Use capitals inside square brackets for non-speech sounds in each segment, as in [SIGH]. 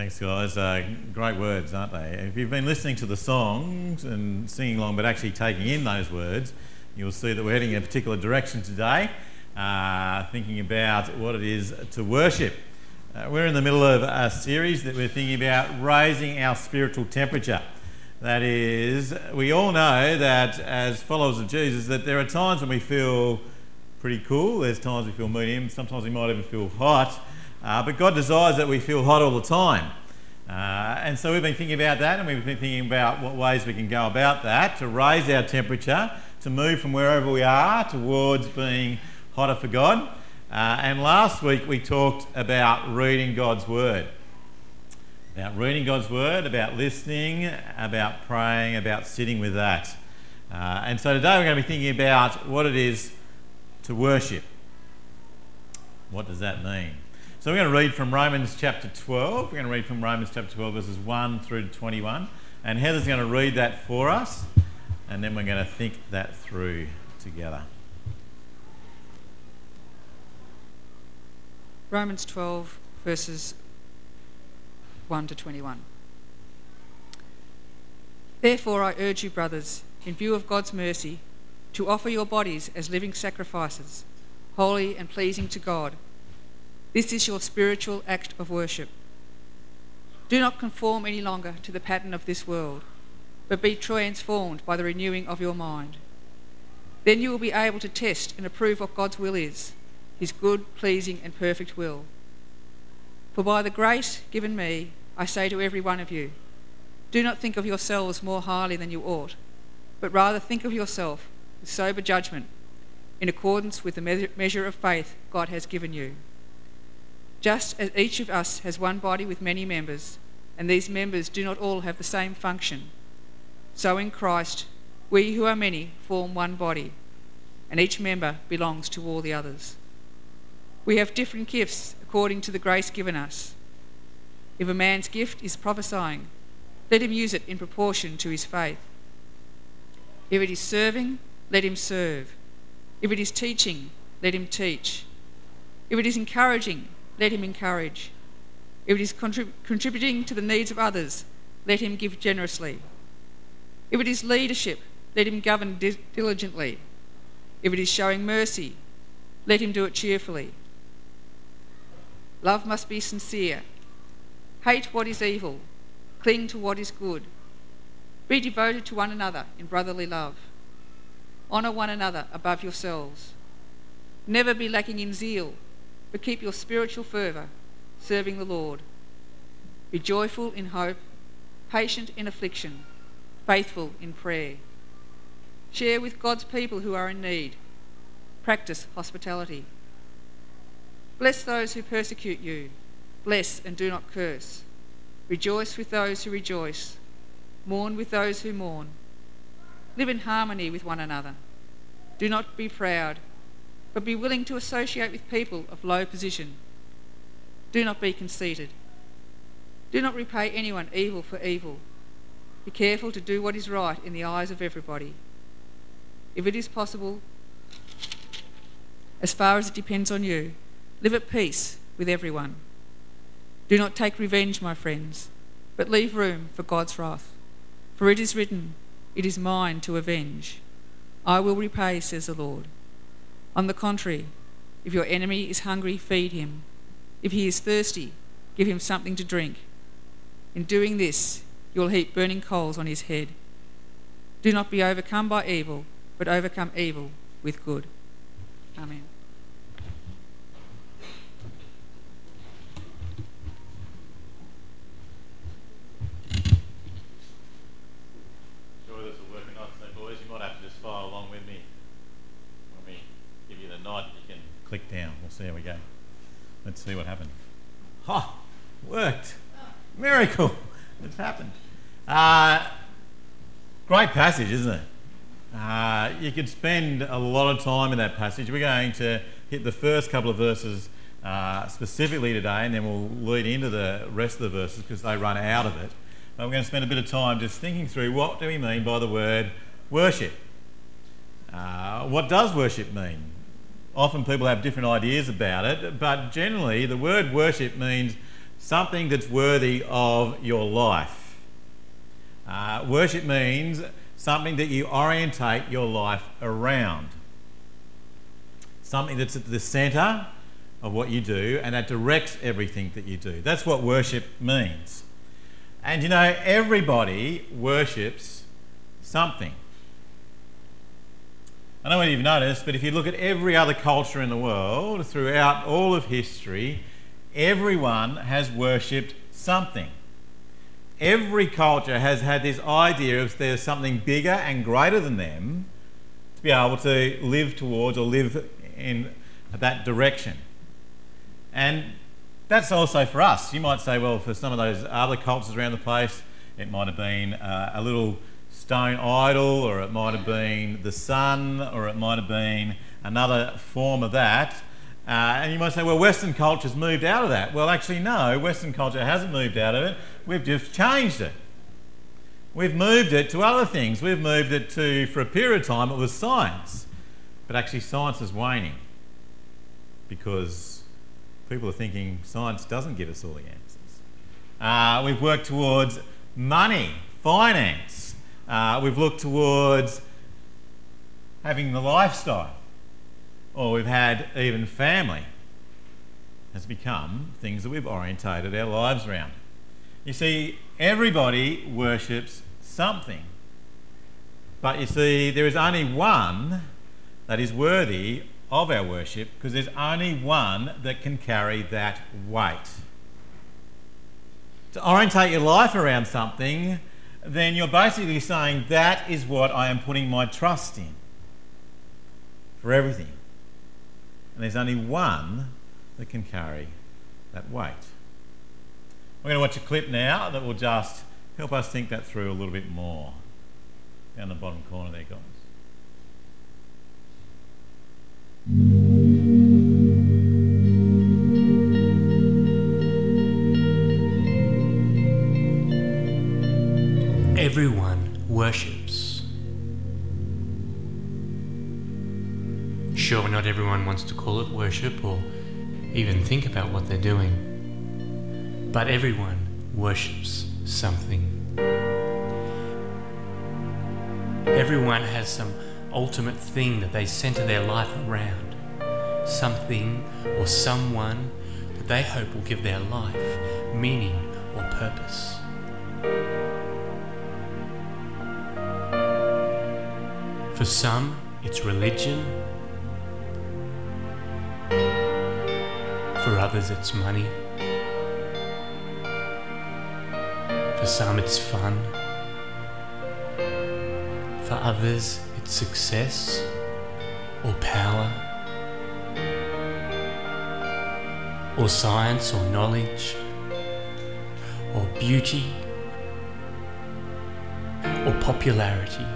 Thanks, guys. Uh, great words, aren't they? If you've been listening to the songs and singing along, but actually taking in those words, you'll see that we're heading in a particular direction today, uh, thinking about what it is to worship. Uh, we're in the middle of a series that we're thinking about raising our spiritual temperature. That is, we all know that as followers of Jesus, that there are times when we feel pretty cool. There's times we feel medium. Sometimes we might even feel hot. Uh, but God desires that we feel hot all the time. Uh, and so we've been thinking about that and we've been thinking about what ways we can go about that to raise our temperature, to move from wherever we are towards being hotter for God. Uh, and last week we talked about reading God's Word. About reading God's Word, about listening, about praying, about sitting with that. Uh, and so today we're going to be thinking about what it is to worship. What does that mean? So we're going to read from Romans chapter 12. We're going to read from Romans chapter 12, verses 1 through to 21. And Heather's going to read that for us, and then we're going to think that through together. Romans 12, verses 1 to 21. Therefore, I urge you, brothers, in view of God's mercy, to offer your bodies as living sacrifices, holy and pleasing to God this is your spiritual act of worship. Do not conform any longer to the pattern of this world, but be transformed by the renewing of your mind. Then you will be able to test and approve what God's will is, his good, pleasing, and perfect will. For by the grace given me, I say to every one of you, do not think of yourselves more highly than you ought, but rather think of yourself with sober judgment, in accordance with the measure of faith God has given you. Just as each of us has one body with many members, and these members do not all have the same function, so in Christ, we who are many form one body, and each member belongs to all the others. We have different gifts according to the grace given us. If a man's gift is prophesying, let him use it in proportion to his faith. If it is serving, let him serve. If it is teaching, let him teach. If it is encouraging, let him encourage. If it is contrib- contributing to the needs of others, let him give generously. If it is leadership, let him govern di- diligently. If it is showing mercy, let him do it cheerfully. Love must be sincere. Hate what is evil. Cling to what is good. Be devoted to one another in brotherly love. Honour one another above yourselves. Never be lacking in zeal but keep your spiritual fervour serving the Lord. Be joyful in hope, patient in affliction, faithful in prayer. Share with God's people who are in need. Practice hospitality. Bless those who persecute you. Bless and do not curse. Rejoice with those who rejoice. Mourn with those who mourn. Live in harmony with one another. Do not be proud but be willing to associate with people of low position. Do not be conceited. Do not repay anyone evil for evil. Be careful to do what is right in the eyes of everybody. If it is possible, as far as it depends on you, live at peace with everyone. Do not take revenge, my friends, but leave room for God's wrath. For it is written, It is mine to avenge. I will repay, says the Lord. On the contrary, if your enemy is hungry, feed him. If he is thirsty, give him something to drink. In doing this, you will heap burning coals on his head. Do not be overcome by evil, but overcome evil with good. Amen. Click down. We'll see how we go. Let's see what happened. Ha! Worked. Miracle. [LAUGHS] It's happened. Uh, great passage, isn't it? Uh, you could spend a lot of time in that passage. We're going to hit the first couple of verses uh, specifically today, and then we'll lead into the rest of the verses because they run out of it. But we're going to spend a bit of time just thinking through what do we mean by the word worship? Uh, what does worship mean? Often people have different ideas about it, but generally the word worship means something that's worthy of your life. Uh, worship means something that you orientate your life around, something that's at the centre of what you do and that directs everything that you do. That's what worship means. And you know, everybody worships something. I don't know whether you've noticed, but if you look at every other culture in the world throughout all of history, everyone has worshipped something. Every culture has had this idea of there's something bigger and greater than them to be able to live towards or live in that direction. And that's also for us. You might say, well, for some of those other cultures around the place, it might have been uh, a little stone idol, or it might have been the sun, or it might have been another form of that. Uh, and you might say, well, Western culture's moved out of that. Well, actually, no, Western culture hasn't moved out of it. We've just changed it. We've moved it to other things. We've moved it to, for a period of time, it was science. But actually, science is waning because people are thinking science doesn't give us all the answers. Uh, we've worked towards money, finance. Uh, we've looked towards having the lifestyle. Or we've had even family has become things that we've orientated our lives around. You see, everybody worships something. But you see, there is only one that is worthy of our worship because there's only one that can carry that weight. To orientate your life around something, then you're basically saying that is what I am putting my trust in for everything. And there's only one that can carry that weight. We're going to watch a clip now that will just help us think that through a little bit more. Down the bottom corner there, guys. Worships. Sure, not everyone wants to call it worship or even think about what they're doing, but everyone worships something. Everyone has some ultimate thing that they center their life around, something or someone that they hope will give their life meaning or purpose. For some, it's religion. For others, it's money. For some, it's fun. For others, it's success or power or science or knowledge or beauty or popularity.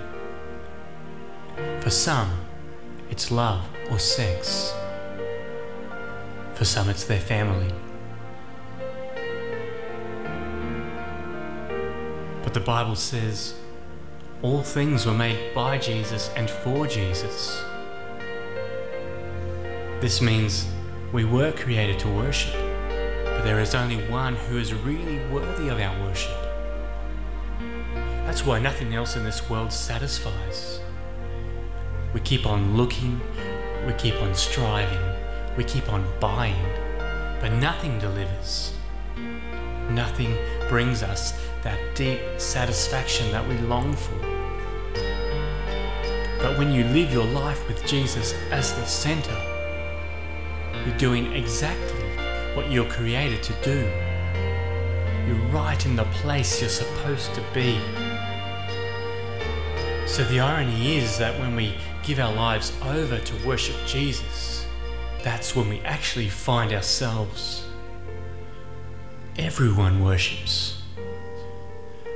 For some, it's love or sex. For some, it's their family. But the Bible says all things were made by Jesus and for Jesus. This means we were created to worship, but there is only one who is really worthy of our worship. That's why nothing else in this world satisfies. We keep on looking, we keep on striving, we keep on buying, but nothing delivers. Nothing brings us that deep satisfaction that we long for. But when you live your life with Jesus as the center, you're doing exactly what you're created to do. You're right in the place you're supposed to be. So the irony is that when we give our lives over to worship Jesus, that's when we actually find ourselves. Everyone worships,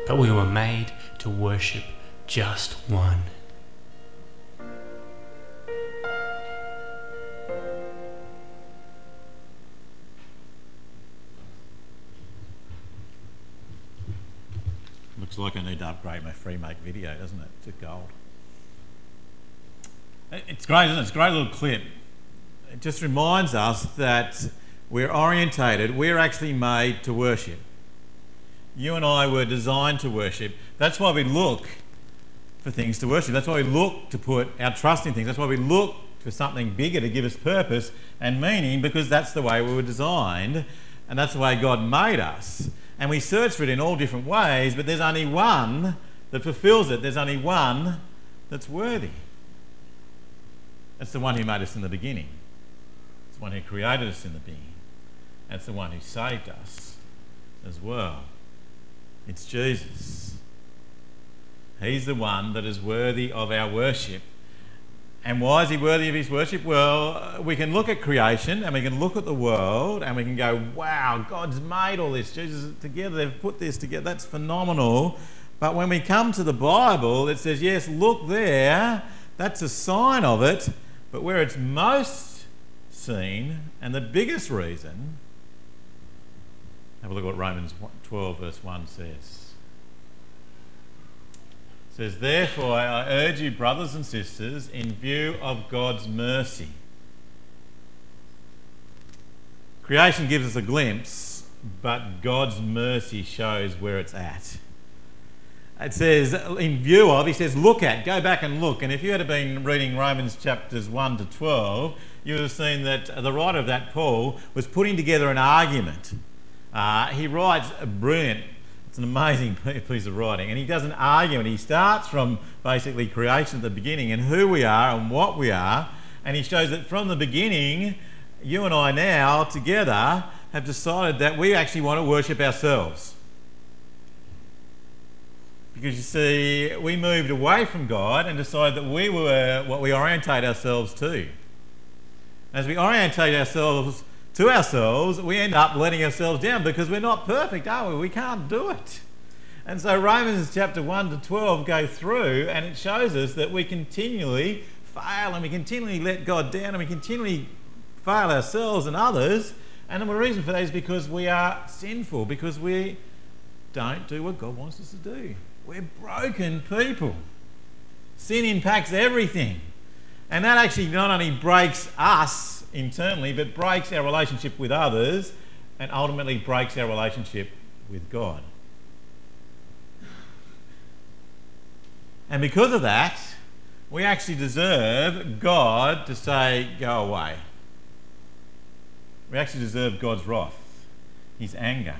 but we were made to worship just one. Looks like I need to upgrade my Freemake video, doesn't it, to gold? It's great, isn't it? It's a great little clip. It just reminds us that we're orientated, we're actually made to worship. You and I were designed to worship. That's why we look for things to worship. That's why we look to put our trust in things. That's why we look for something bigger to give us purpose and meaning because that's the way we were designed and that's the way God made us. And we search for it in all different ways, but there's only one that fulfills it. There's only one that's worthy. That's the one who made us in the beginning. It's the one who created us in the beginning. That's the one who saved us as well. It's Jesus. He's the one that is worthy of our worship. And why is he worthy of his worship? Well, we can look at creation and we can look at the world and we can go, wow, God's made all this. Jesus together, they've put this together. That's phenomenal. But when we come to the Bible, it says, yes, look there. That's a sign of it. But where it's most seen and the biggest reason, have a look at what Romans 12, verse 1 says It says, Therefore, I urge you, brothers and sisters, in view of God's mercy. Creation gives us a glimpse, but God's mercy shows where it's at. It says, in view of, he says, look at, go back and look. And if you had been reading Romans chapters 1 to 12, you would have seen that the writer of that, Paul, was putting together an argument. Uh, he writes a brilliant it's an amazing [LAUGHS] piece of writing. And he does an argument. He starts from basically creation at the beginning and who we are and what we are. And he shows that from the beginning, you and I now together have decided that we actually want to worship ourselves. Because you see, we moved away from God and decided that we were what we orientate ourselves to. As we orientate ourselves to ourselves, we end up letting ourselves down because we're not perfect, are we? We can't do it. And so Romans chapter 1 to 12 go through and it shows us that we continually fail and we continually let God down and we continually fail ourselves and others. And the reason for that is because we are sinful, because we don't do what God wants us to do. We're broken people. Sin impacts everything. And that actually not only breaks us internally, but breaks our relationship with others and ultimately breaks our relationship with God. And because of that, we actually deserve God to say, go away. We actually deserve God's wrath, His anger.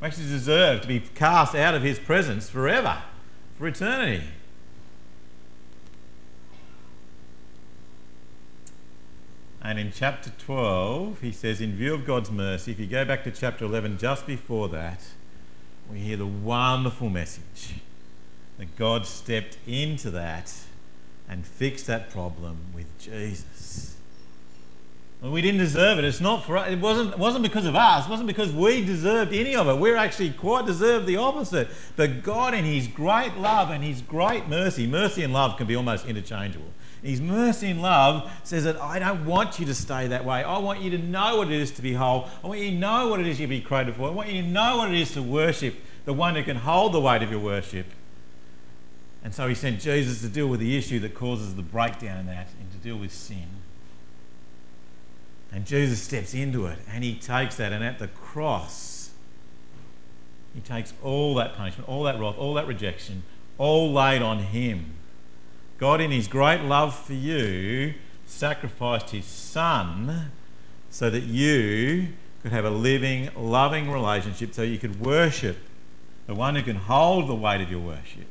We actually deserve to be cast out of His presence forever, for eternity. And in chapter 12, he says, in view of God's mercy, if you go back to chapter 11, just before that, we hear the wonderful message that God stepped into that and fixed that problem with Jesus. Well, we didn't deserve it. It's not for us. It wasn't, wasn't because of us. It wasn't because we deserved any of it. We're actually quite deserved the opposite. But God, in His great love and His great mercy, mercy and love can be almost interchangeable. His mercy and love says that I don't want you to stay that way. I want you to know what it is to be whole. I want you to know what it is you be created for. I want you to know what it is to worship the one who can hold the weight of your worship. And so he sent Jesus to deal with the issue that causes the breakdown in that and to deal with sin. And Jesus steps into it and he takes that, and at the cross, he takes all that punishment, all that wrath, all that rejection, all laid on him God, in His great love for you, sacrificed His Son so that you could have a living, loving relationship, so you could worship the one who can hold the weight of your worship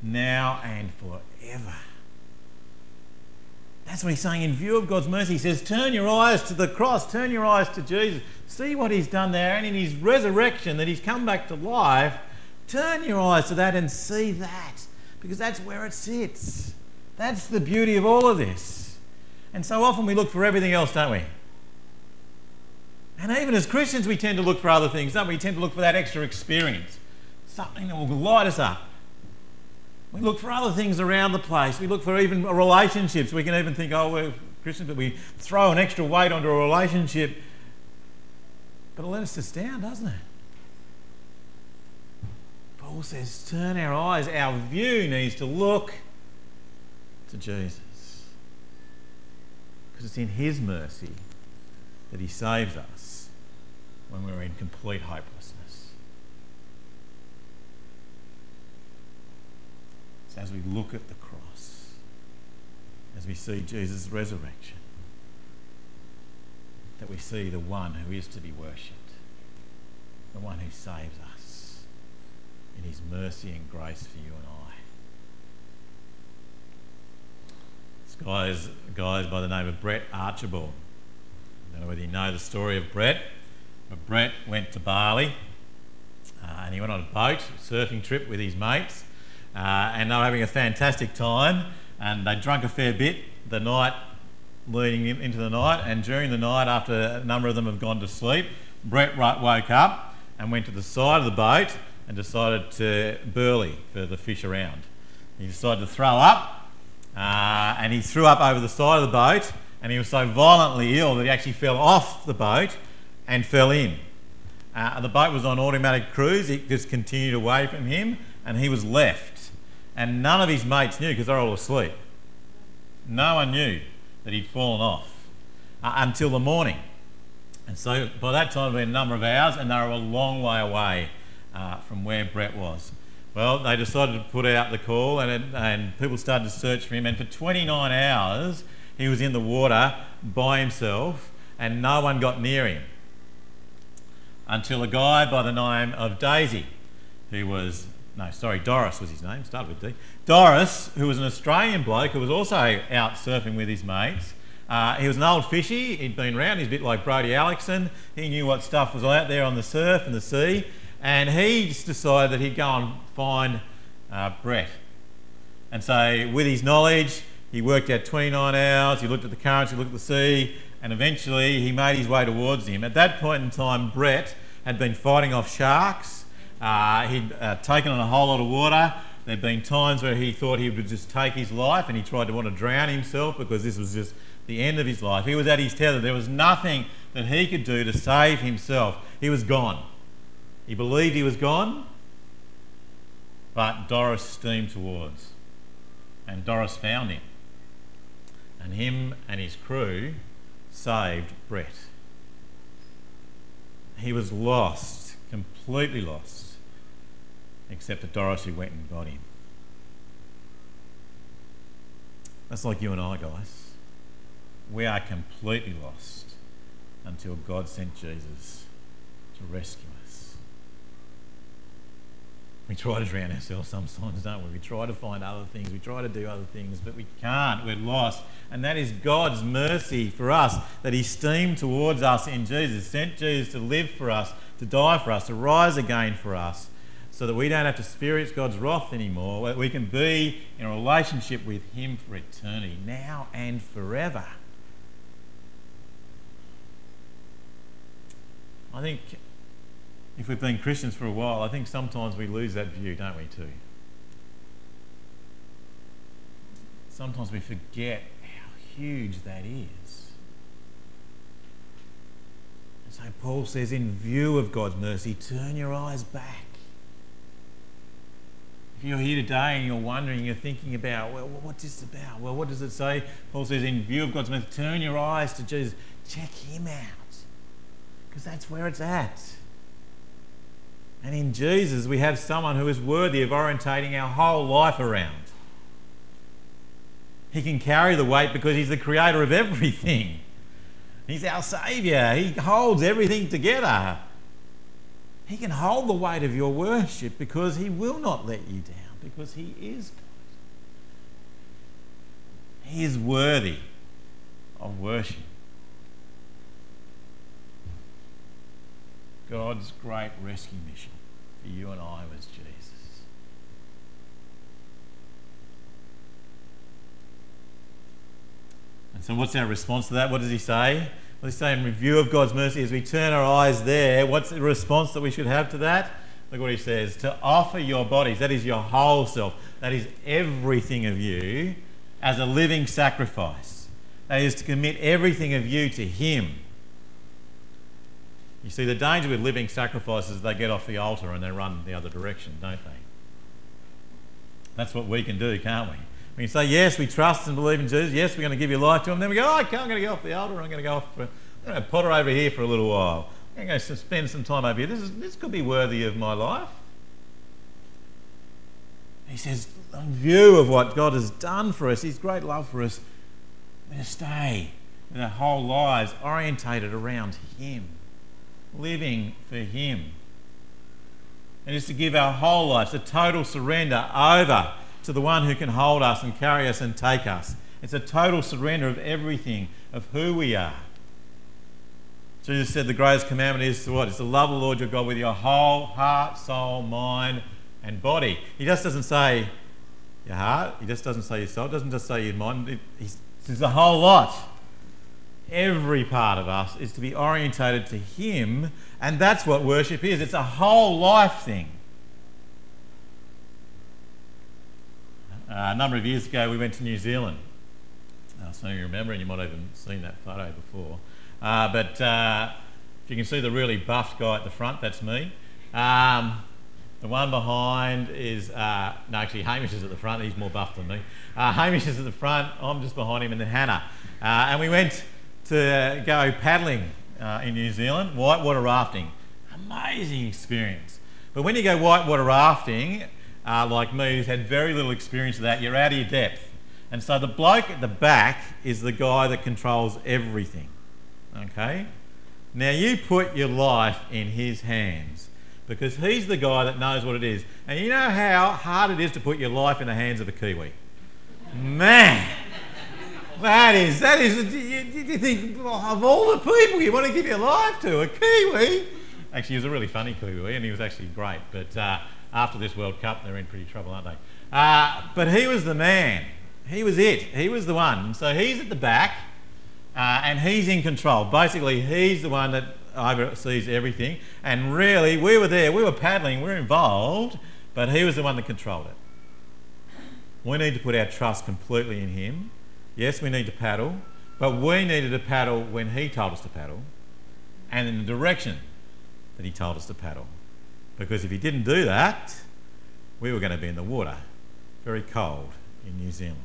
now and forever. That's what he's saying. In view of God's mercy, he says, Turn your eyes to the cross, turn your eyes to Jesus. See what he's done there, and in his resurrection, that he's come back to life. Turn your eyes to that and see that, because that's where it sits. That's the beauty of all of this. And so often we look for everything else, don't we? And even as Christians, we tend to look for other things, don't we? We tend to look for that extra experience, something that will light us up. We look for other things around the place. We look for even relationships. We can even think, oh, we're Christians, but we throw an extra weight onto a relationship. But it lets us down, doesn't it? Paul says, turn our eyes, our view needs to look to Jesus. Because it's in His mercy that He saves us when we're in complete hopelessness. So as we look at the cross, as we see Jesus' resurrection, that we see the one who is to be worshipped, the one who saves us in his mercy and grace for you and I. This guy is a guy by the name of Brett Archibald. I don't know whether you know the story of Brett, but Brett went to Bali uh, and he went on a boat, a surfing trip with his mates, uh, and they were having a fantastic time and they drank a fair bit the night leading in, into the night. And during the night, after a number of them have gone to sleep, Brett woke up and went to the side of the boat and decided to burley for the fish around. He decided to throw up, uh, and he threw up over the side of the boat, and he was so violently ill that he actually fell off the boat and fell in. Uh, the boat was on automatic cruise, it just continued away from him, and he was left. And none of his mates knew because they're all asleep. No one knew that he'd fallen off uh, until the morning. And so by that time, it had been a number of hours, and they were a long way away uh, from where Brett was. Well, they decided to put out the call, and, it, and people started to search for him. And for 29 hours, he was in the water by himself, and no one got near him until a guy by the name of Daisy, who was no, sorry, Doris was his name, started with D. Doris, who was an Australian bloke who was also out surfing with his mates. Uh, he was an old fishy, he'd been around, he's a bit like Brody Alexon. He knew what stuff was out there on the surf and the sea, and he just decided that he'd go and find uh, Brett. And so, with his knowledge, he worked out 29 hours, he looked at the currents, he looked at the sea, and eventually he made his way towards him. At that point in time, Brett had been fighting off sharks uh, he'd uh, taken on a whole lot of water. There'd been times where he thought he would just take his life and he tried to want to drown himself because this was just the end of his life. He was at his tether. There was nothing that he could do to save himself. He was gone. He believed he was gone, but Doris steamed towards. And Doris found him. And him and his crew saved Brett. He was lost, completely lost except Doris who went and got him. That's like you and I, guys. We are completely lost until God sent Jesus to rescue. We try to drown ourselves sometimes, don't we? We try to find other things, we try to do other things, but we can't. We're lost. And that is God's mercy for us that He steamed towards us in Jesus, sent Jesus to live for us, to die for us, to rise again for us so that we don't have to experience God's wrath anymore. We can be in a relationship with Him for eternity, now and forever. I think if we've been Christians for a while, I think sometimes we lose that view, don't we, too? Sometimes we forget how huge that is. And so Paul says, in view of God's mercy, turn your eyes back if you're here today and you're wondering, you're thinking about, well, what's this about? Well, what does it say? Paul says, in view of God's mercy, turn your eyes to Jesus. Check Him out. Because that's where it's at. And in Jesus, we have someone who is worthy of orientating our whole life around. He can carry the weight because He's the creator of everything. He's our Saviour. He holds everything together. He can hold the weight of your worship because He will not let you down, because He is God. He is worthy of worship. God's great rescue mission for you and I was Jesus. And so, what's our response to that? What does he say? let's say in review of God's mercy, as we turn our eyes there, what's the response that we should have to that? Look what he says to offer your bodies, that is your whole self, that is everything of you, as a living sacrifice. That is to commit everything of you to Him. You see, the danger with living sacrifices, is they get off the altar and they run the other direction, don't they? That's what we can do, can't we? We can say, yes, we trust and believe in Jesus. Yes, we're going to give your life to Him. Then we go, oh, I'm going to go off the altar. I'm going to go off for I'm going to potter over here for a little while. I'm going to spend some time over here. This, is, this could be worthy of my life. He says, in view of what God has done for us, His great love for us, we're to stay with our whole lives orientated around Him, living for Him. And it's to give our whole lives a total surrender over to the one who can hold us and carry us and take us. It's a total surrender of everything, of who we are. Jesus said the greatest commandment is to what? It's to love the Lord your God with your whole heart, soul, mind, and body. He just doesn't say your heart, he just doesn't say your soul, it doesn't just say your mind. He says the whole lot. Every part of us is to be orientated to Him, and that's what worship is. It's a whole life thing. Uh, a number of years ago, we went to New Zealand. Uh, some of you remember, and you might have even seen that photo before. Uh, but uh, if you can see the really buffed guy at the front, that's me. Um, the one behind is, uh, no, actually, Hamish is at the front. He's more buff than me. Uh, Hamish is at the front. I'm just behind him, and then Hannah. Uh, and we went to go paddling uh, in New Zealand, whitewater rafting. Amazing experience. But when you go whitewater rafting, uh, like me, who's had very little experience of that, you're out of your depth. And so the bloke at the back is the guy that controls everything. Okay? Now you put your life in his hands because he's the guy that knows what it is. And you know how hard it is to put your life in the hands of a Kiwi? Man! That is, that is, you, you think of all the people you want to give your life to, a Kiwi. Actually, he was a really funny Kiwi and he was actually great. But uh, after this World Cup, they're in pretty trouble, aren't they? Uh, but he was the man. He was it. He was the one. So he's at the back uh, and he's in control. Basically, he's the one that oversees everything. And really, we were there, we were paddling, we were involved, but he was the one that controlled it. We need to put our trust completely in him. Yes, we need to paddle, but we needed to paddle when he told us to paddle and in the direction that he told us to paddle. Because if he didn't do that, we were going to be in the water, very cold in New Zealand.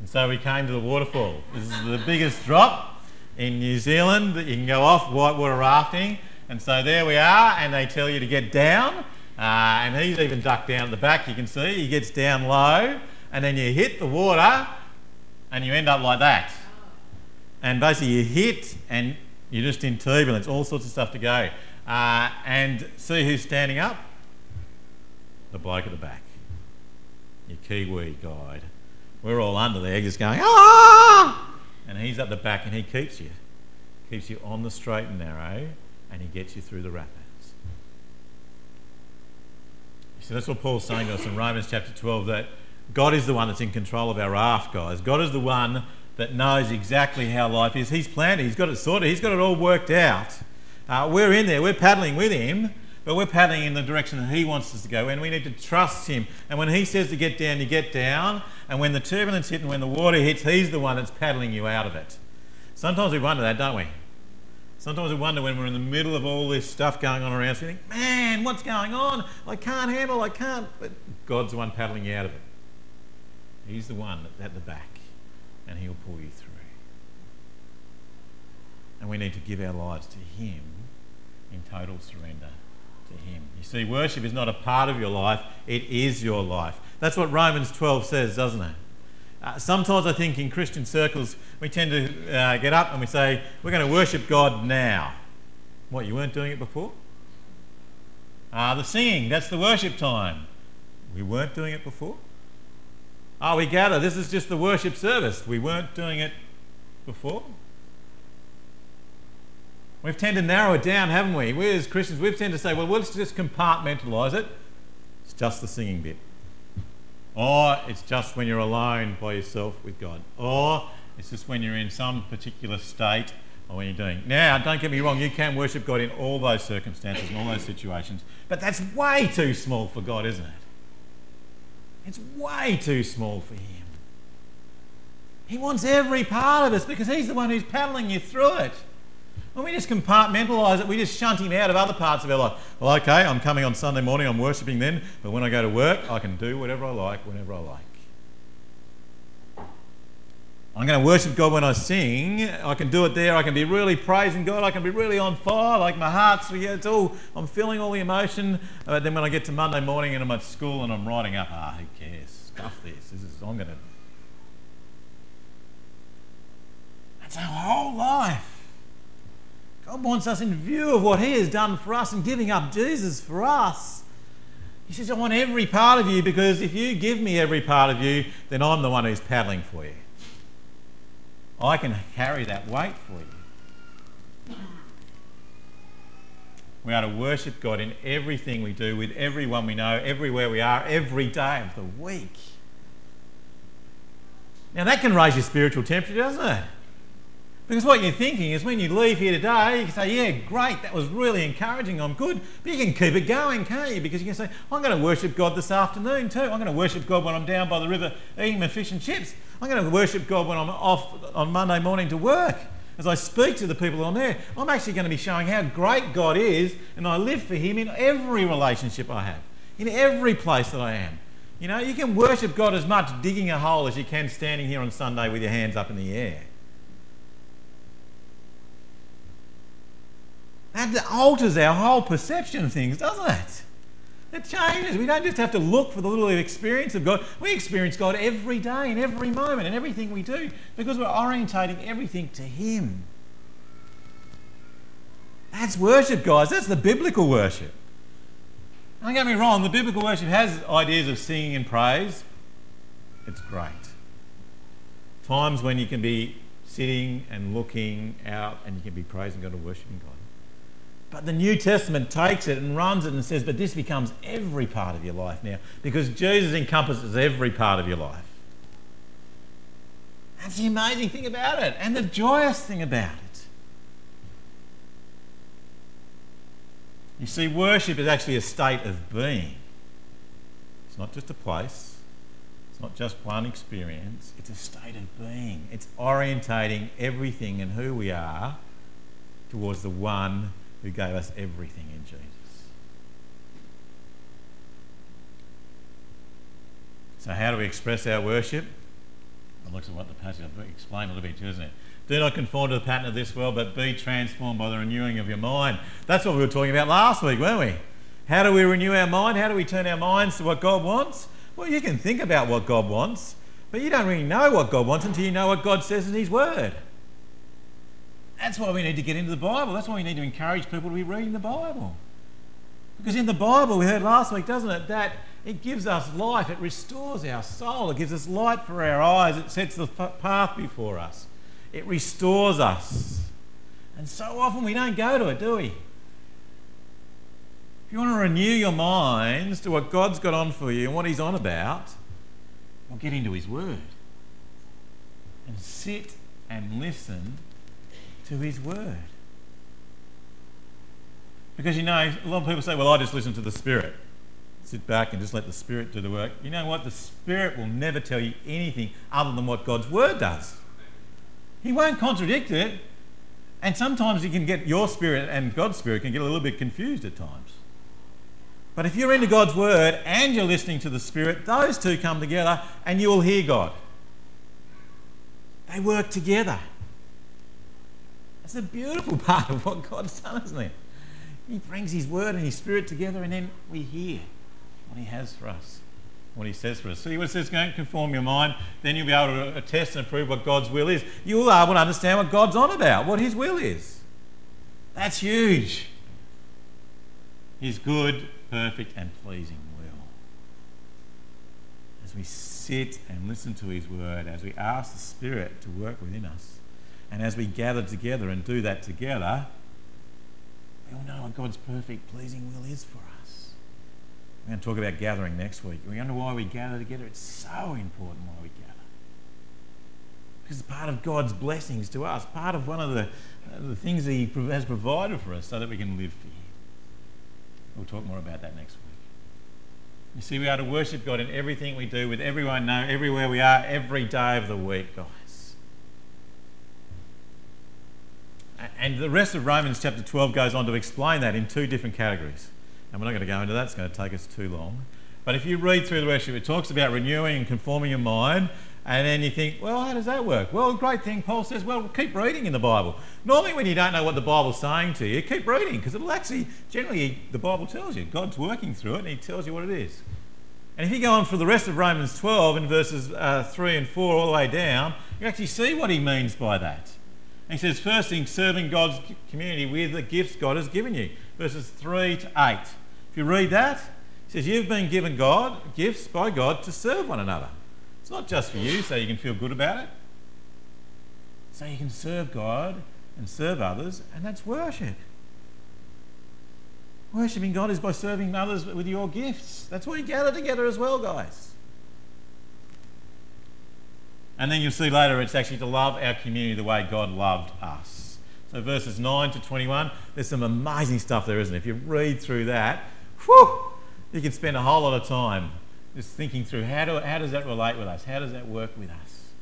And so we came to the waterfall. This is the biggest drop in New Zealand that you can go off whitewater rafting. And so there we are, and they tell you to get down. Uh, and he's even ducked down at the back, you can see. He gets down low, and then you hit the water, and you end up like that. And basically, you hit, and you're just in turbulence, all sorts of stuff to go. Uh, and see who's standing up? The bloke at the back, your Kiwi guide. We're all under there just going, ah! And he's at the back and he keeps you. Keeps you on the straight and narrow and he gets you through the rapids. See, that's what Paul's saying to us in Romans chapter 12 that God is the one that's in control of our raft, guys. God is the one that knows exactly how life is. He's planned it, He's got it sorted, He's got it all worked out. Uh, we're in there, we're paddling with Him, but we're paddling in the direction that He wants us to go, and we need to trust Him. And when He says to get down, you get down. And when the turbulence hits and when the water hits, He's the one that's paddling you out of it. Sometimes we wonder that, don't we? Sometimes we wonder when we're in the middle of all this stuff going on around us, we think, man, what's going on? I can't handle, I can't. But God's the one paddling you out of it. He's the one at the back, and He'll pull you through. And we need to give our lives to Him in total surrender to Him. You see, worship is not a part of your life, it is your life. That's what Romans 12 says, doesn't it? Uh, sometimes I think in Christian circles we tend to uh, get up and we say, We're going to worship God now. What, you weren't doing it before? Uh, the singing, that's the worship time. We weren't doing it before? Oh, we gather, this is just the worship service. We weren't doing it before? We've tended to narrow it down, haven't we? We as Christians, we've tended to say, well, let's just compartmentalise it. It's just the singing bit. Or it's just when you're alone by yourself with God. Or it's just when you're in some particular state or when you're doing. Now, don't get me wrong, you can worship God in all those circumstances, in all those situations. But that's way too small for God, isn't it? It's way too small for Him. He wants every part of us because He's the one who's paddling you through it. When we just compartmentalise it, we just shunt him out of other parts of our life. Well, okay, I'm coming on Sunday morning, I'm worshipping then, but when I go to work, I can do whatever I like, whenever I like. I'm going to worship God when I sing. I can do it there. I can be really praising God. I can be really on fire. Like my heart's, yeah, it's all, I'm feeling all the emotion. But then when I get to Monday morning and I'm at school and I'm writing up, ah, who cares? Stuff this. This is, I'm going to. That's our whole life. God wants us in view of what He has done for us and giving up Jesus for us. He says, I want every part of you because if you give me every part of you, then I'm the one who's paddling for you. I can carry that weight for you. We are to worship God in everything we do, with everyone we know, everywhere we are, every day of the week. Now, that can raise your spiritual temperature, doesn't it? Because what you're thinking is when you leave here today, you can say, Yeah, great, that was really encouraging, I'm good. But you can keep it going, can't you? Because you can say, I'm going to worship God this afternoon too. I'm going to worship God when I'm down by the river eating my fish and chips. I'm going to worship God when I'm off on Monday morning to work. As I speak to the people on there, I'm actually going to be showing how great God is, and I live for Him in every relationship I have, in every place that I am. You know, you can worship God as much digging a hole as you can standing here on Sunday with your hands up in the air. That alters our whole perception of things, doesn't it? It changes. We don't just have to look for the little experience of God. We experience God every day, in every moment, in everything we do, because we're orientating everything to Him. That's worship, guys. That's the biblical worship. Don't get me wrong, the biblical worship has ideas of singing and praise. It's great. Times when you can be sitting and looking out and you can be praising God and worshiping God. But the New Testament takes it and runs it and says, but this becomes every part of your life now because Jesus encompasses every part of your life. That's the amazing thing about it and the joyous thing about it. You see, worship is actually a state of being. It's not just a place, it's not just one experience, it's a state of being. It's orientating everything and who we are towards the one who gave us everything in Jesus. So, how do we express our worship? It looks at what the passage I've explained a little bit isn't it? Do not conform to the pattern of this world, but be transformed by the renewing of your mind. That's what we were talking about last week, weren't we? How do we renew our mind? How do we turn our minds to what God wants? Well, you can think about what God wants, but you don't really know what God wants until you know what God says in His Word. That's why we need to get into the Bible. That's why we need to encourage people to be reading the Bible. Because in the Bible, we heard last week, doesn't it, that it gives us life, it restores our soul, it gives us light for our eyes, it sets the path before us, it restores us. And so often we don't go to it, do we? If you want to renew your minds to what God's got on for you and what He's on about, well, get into His Word and sit and listen to His Word. Because you know, a lot of people say, well, I just listen to the Spirit. Sit back and just let the Spirit do the work. You know what? The Spirit will never tell you anything other than what God's Word does. He won't contradict it. And sometimes you can get your spirit and God's spirit can get a little bit confused at times. But if you're into God's word and you're listening to the Spirit, those two come together and you will hear God. They work together. It's a beautiful [LAUGHS] part of what God's done, isn't it? He brings His Word and His Spirit together, and then we hear what He has for us, what He says for us. See what it says, don't conform your mind, then you'll be able to attest and prove what God's will is. You'll be able to understand what God's on about, what His will is. That's huge. His good, perfect, and pleasing will. As we sit and listen to His Word, as we ask the Spirit to work within us, and as we gather together and do that together, we all know what God's perfect, pleasing will is for us. We're going to talk about gathering next week. We wonder why we gather together. It's so important why we gather. Because it's part of God's blessings to us, part of one of the, uh, the things He has provided for us so that we can live for Him. We'll talk more about that next week. You see, we are to worship God in everything we do, with everyone know, everywhere we are, every day of the week, guys. And the rest of Romans chapter 12 goes on to explain that in two different categories. And we're not going to go into that, it's going to take us too long. But if you read through the worship, it it talks about renewing and conforming your mind. And then you think, well, how does that work? Well, great thing Paul says, well, keep reading in the Bible. Normally, when you don't know what the Bible's saying to you, keep reading because it'll actually, generally, the Bible tells you. God's working through it and He tells you what it is. And if you go on for the rest of Romans 12 in verses uh, 3 and 4 all the way down, you actually see what he means by that. And he says, first thing, serving God's community with the gifts God has given you. Verses 3 to 8. If you read that, he says, You've been given God gifts by God to serve one another. It's not just for you so you can feel good about it. So you can serve God and serve others, and that's worship. Worshipping God is by serving others with your gifts. That's why you gather together as well, guys. And then you'll see later it's actually to love our community the way God loved us. So verses 9 to 21, there's some amazing stuff there, isn't it? If you read through that, whew, you can spend a whole lot of time just thinking through how, do, how does that relate with us? How does that work with us?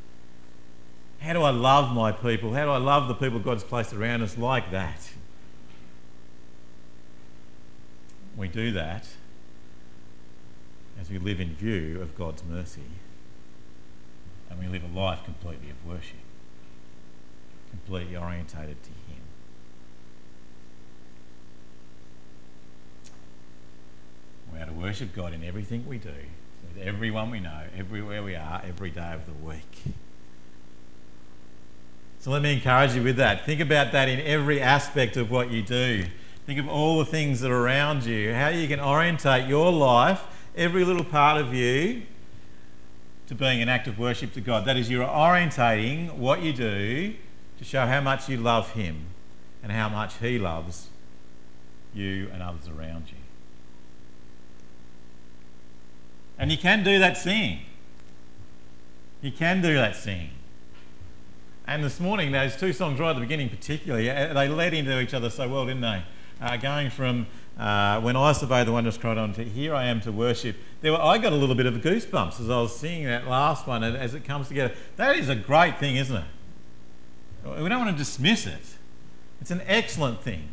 How do I love my people? How do I love the people God's placed around us like that? We do that as we live in view of God's mercy and we live a life completely of worship, completely orientated to Him. We are to worship God in everything we do, with everyone we know, everywhere we are, every day of the week. So let me encourage you with that. Think about that in every aspect of what you do. Think of all the things that are around you, how you can orientate your life, every little part of you, to being an act of worship to God. That is, you're orientating what you do to show how much you love Him and how much He loves you and others around you. And you can do that singing. You can do that singing. And this morning, those two songs right at the beginning, particularly, uh, they led into each other so well, didn't they? Uh, going from uh, when I survey the wondrous on here I am to worship. There were, I got a little bit of goosebumps as I was singing that last one as it comes together. That is a great thing, isn't it? We don't want to dismiss it. It's an excellent thing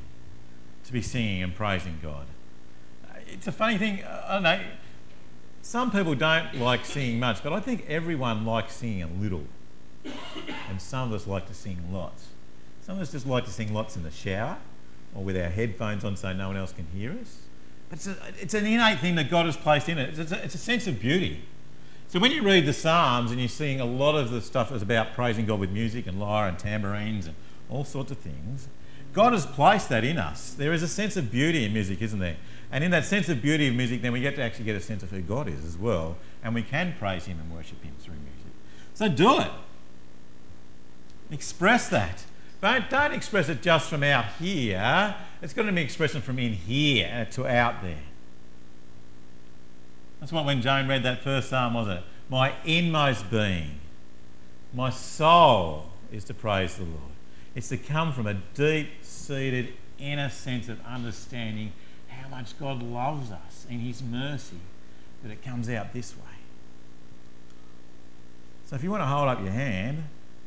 to be singing and praising God. It's a funny thing, I don't know, some people don't like singing much, but I think everyone likes singing a little. And some of us like to sing lots. Some of us just like to sing lots in the shower or with our headphones on so no one else can hear us. But it's, a, it's an innate thing that God has placed in it. It's a, it's a sense of beauty. So when you read the Psalms and you're seeing a lot of the stuff is about praising God with music and lyre and tambourines and all sorts of things, God has placed that in us. There is a sense of beauty in music, isn't there? And in that sense of beauty of music, then we get to actually get a sense of who God is as well. And we can praise Him and worship Him through music. So do it. Express that. Don't, don't express it just from out here. It's got to be expression from in here uh, to out there. That's what when Jane read that first psalm, was it? My inmost being, my soul is to praise the Lord. It's to come from a deep seated inner sense of understanding how much God loves us in His mercy that it comes out this way. So if you want to hold up your hand,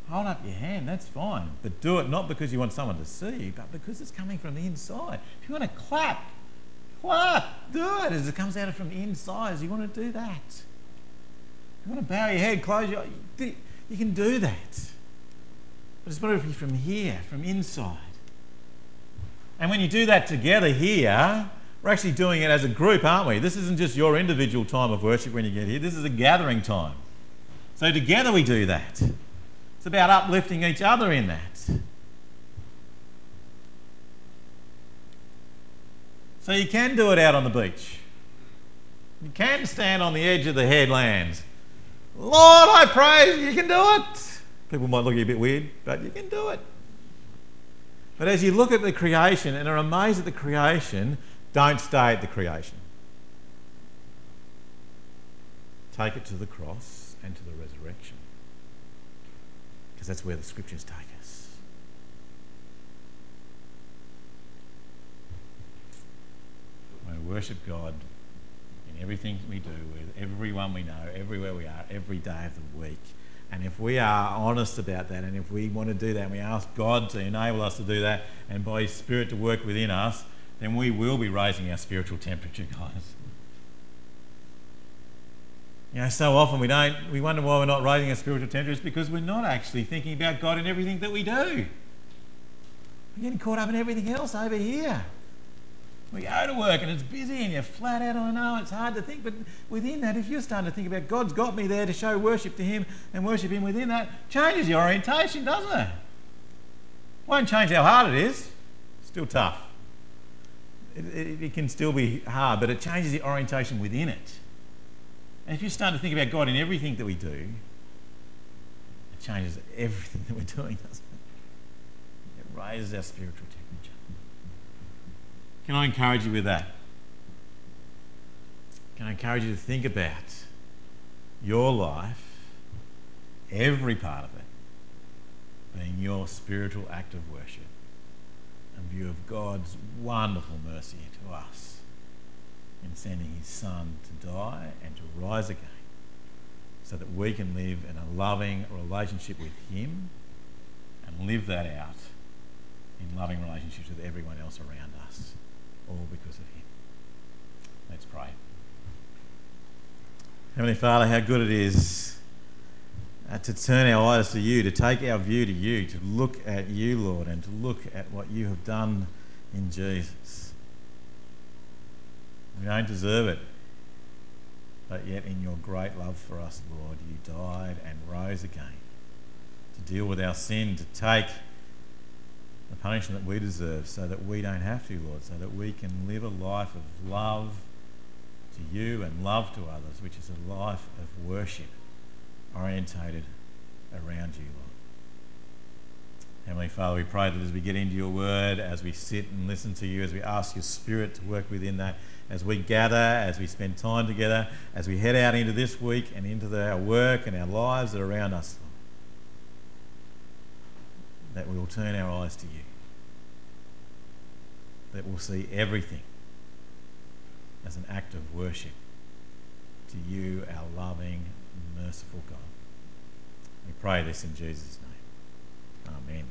hold up your hand, that's fine. But do it not because you want someone to see, you, but because it's coming from the inside. If you want to clap, clap. Do it as it comes out of from the inside. You want to do that. You want to bow your head, close your eyes, you can do that. But it's better if you from here, from inside. And when you do that together here, we're actually doing it as a group, aren't we? This isn't just your individual time of worship when you get here. This is a gathering time. So together we do that. It's about uplifting each other in that. So you can do it out on the beach. You can stand on the edge of the headlands. Lord, I you, you can do it. People might look at you a bit weird, but you can do it. But as you look at the creation and are amazed at the creation, don't stay at the creation. Take it to the cross and to the resurrection because that's where the scriptures take us. We worship God in everything we do, with everyone we know, everywhere we are, every day of the week. And if we are honest about that, and if we want to do that, and we ask God to enable us to do that, and by His Spirit to work within us, then we will be raising our spiritual temperature, [LAUGHS] guys. You know, so often we don't, we wonder why we're not raising our spiritual temperatures because we're not actually thinking about God in everything that we do. We're getting caught up in everything else over here. We go to work and it's busy and you're flat out. Oh, I know it's hard to think, but within that, if you're starting to think about God's got me there to show worship to Him and worship Him within that, changes your orientation, doesn't it? Won't change how hard it is. Still tough. It, it, it can still be hard, but it changes the orientation within it. And if you start to think about God in everything that we do, it changes everything that we're doing, doesn't it? It raises our spiritual temperature. Can I encourage you with that? Can I encourage you to think about your life, every part of it, being your spiritual act of worship in view of God's wonderful mercy to us in sending his Son to die and to rise again so that we can live in a loving relationship with him and live that out in loving relationships with everyone else around us, all because of him. Let's pray. Heavenly Father, how good it is uh, to turn our eyes to you, to take our view to you, to look at you, Lord, and to look at what you have done in Jesus. We don't deserve it, but yet in your great love for us, Lord, you died and rose again to deal with our sin, to take the punishment that we deserve so that we don't have to, Lord, so that we can live a life of love to you and love to others, which is a life of worship orientated around you, Lord. Heavenly Father, we pray that as we get into your word, as we sit and listen to you, as we ask your Spirit to work within that, as we gather, as we spend time together, as we head out into this week and into the, our work and our lives that are around us, that we will turn our eyes to you, that we'll see everything as an act of worship to you, our loving, merciful God. We pray this in Jesus' name.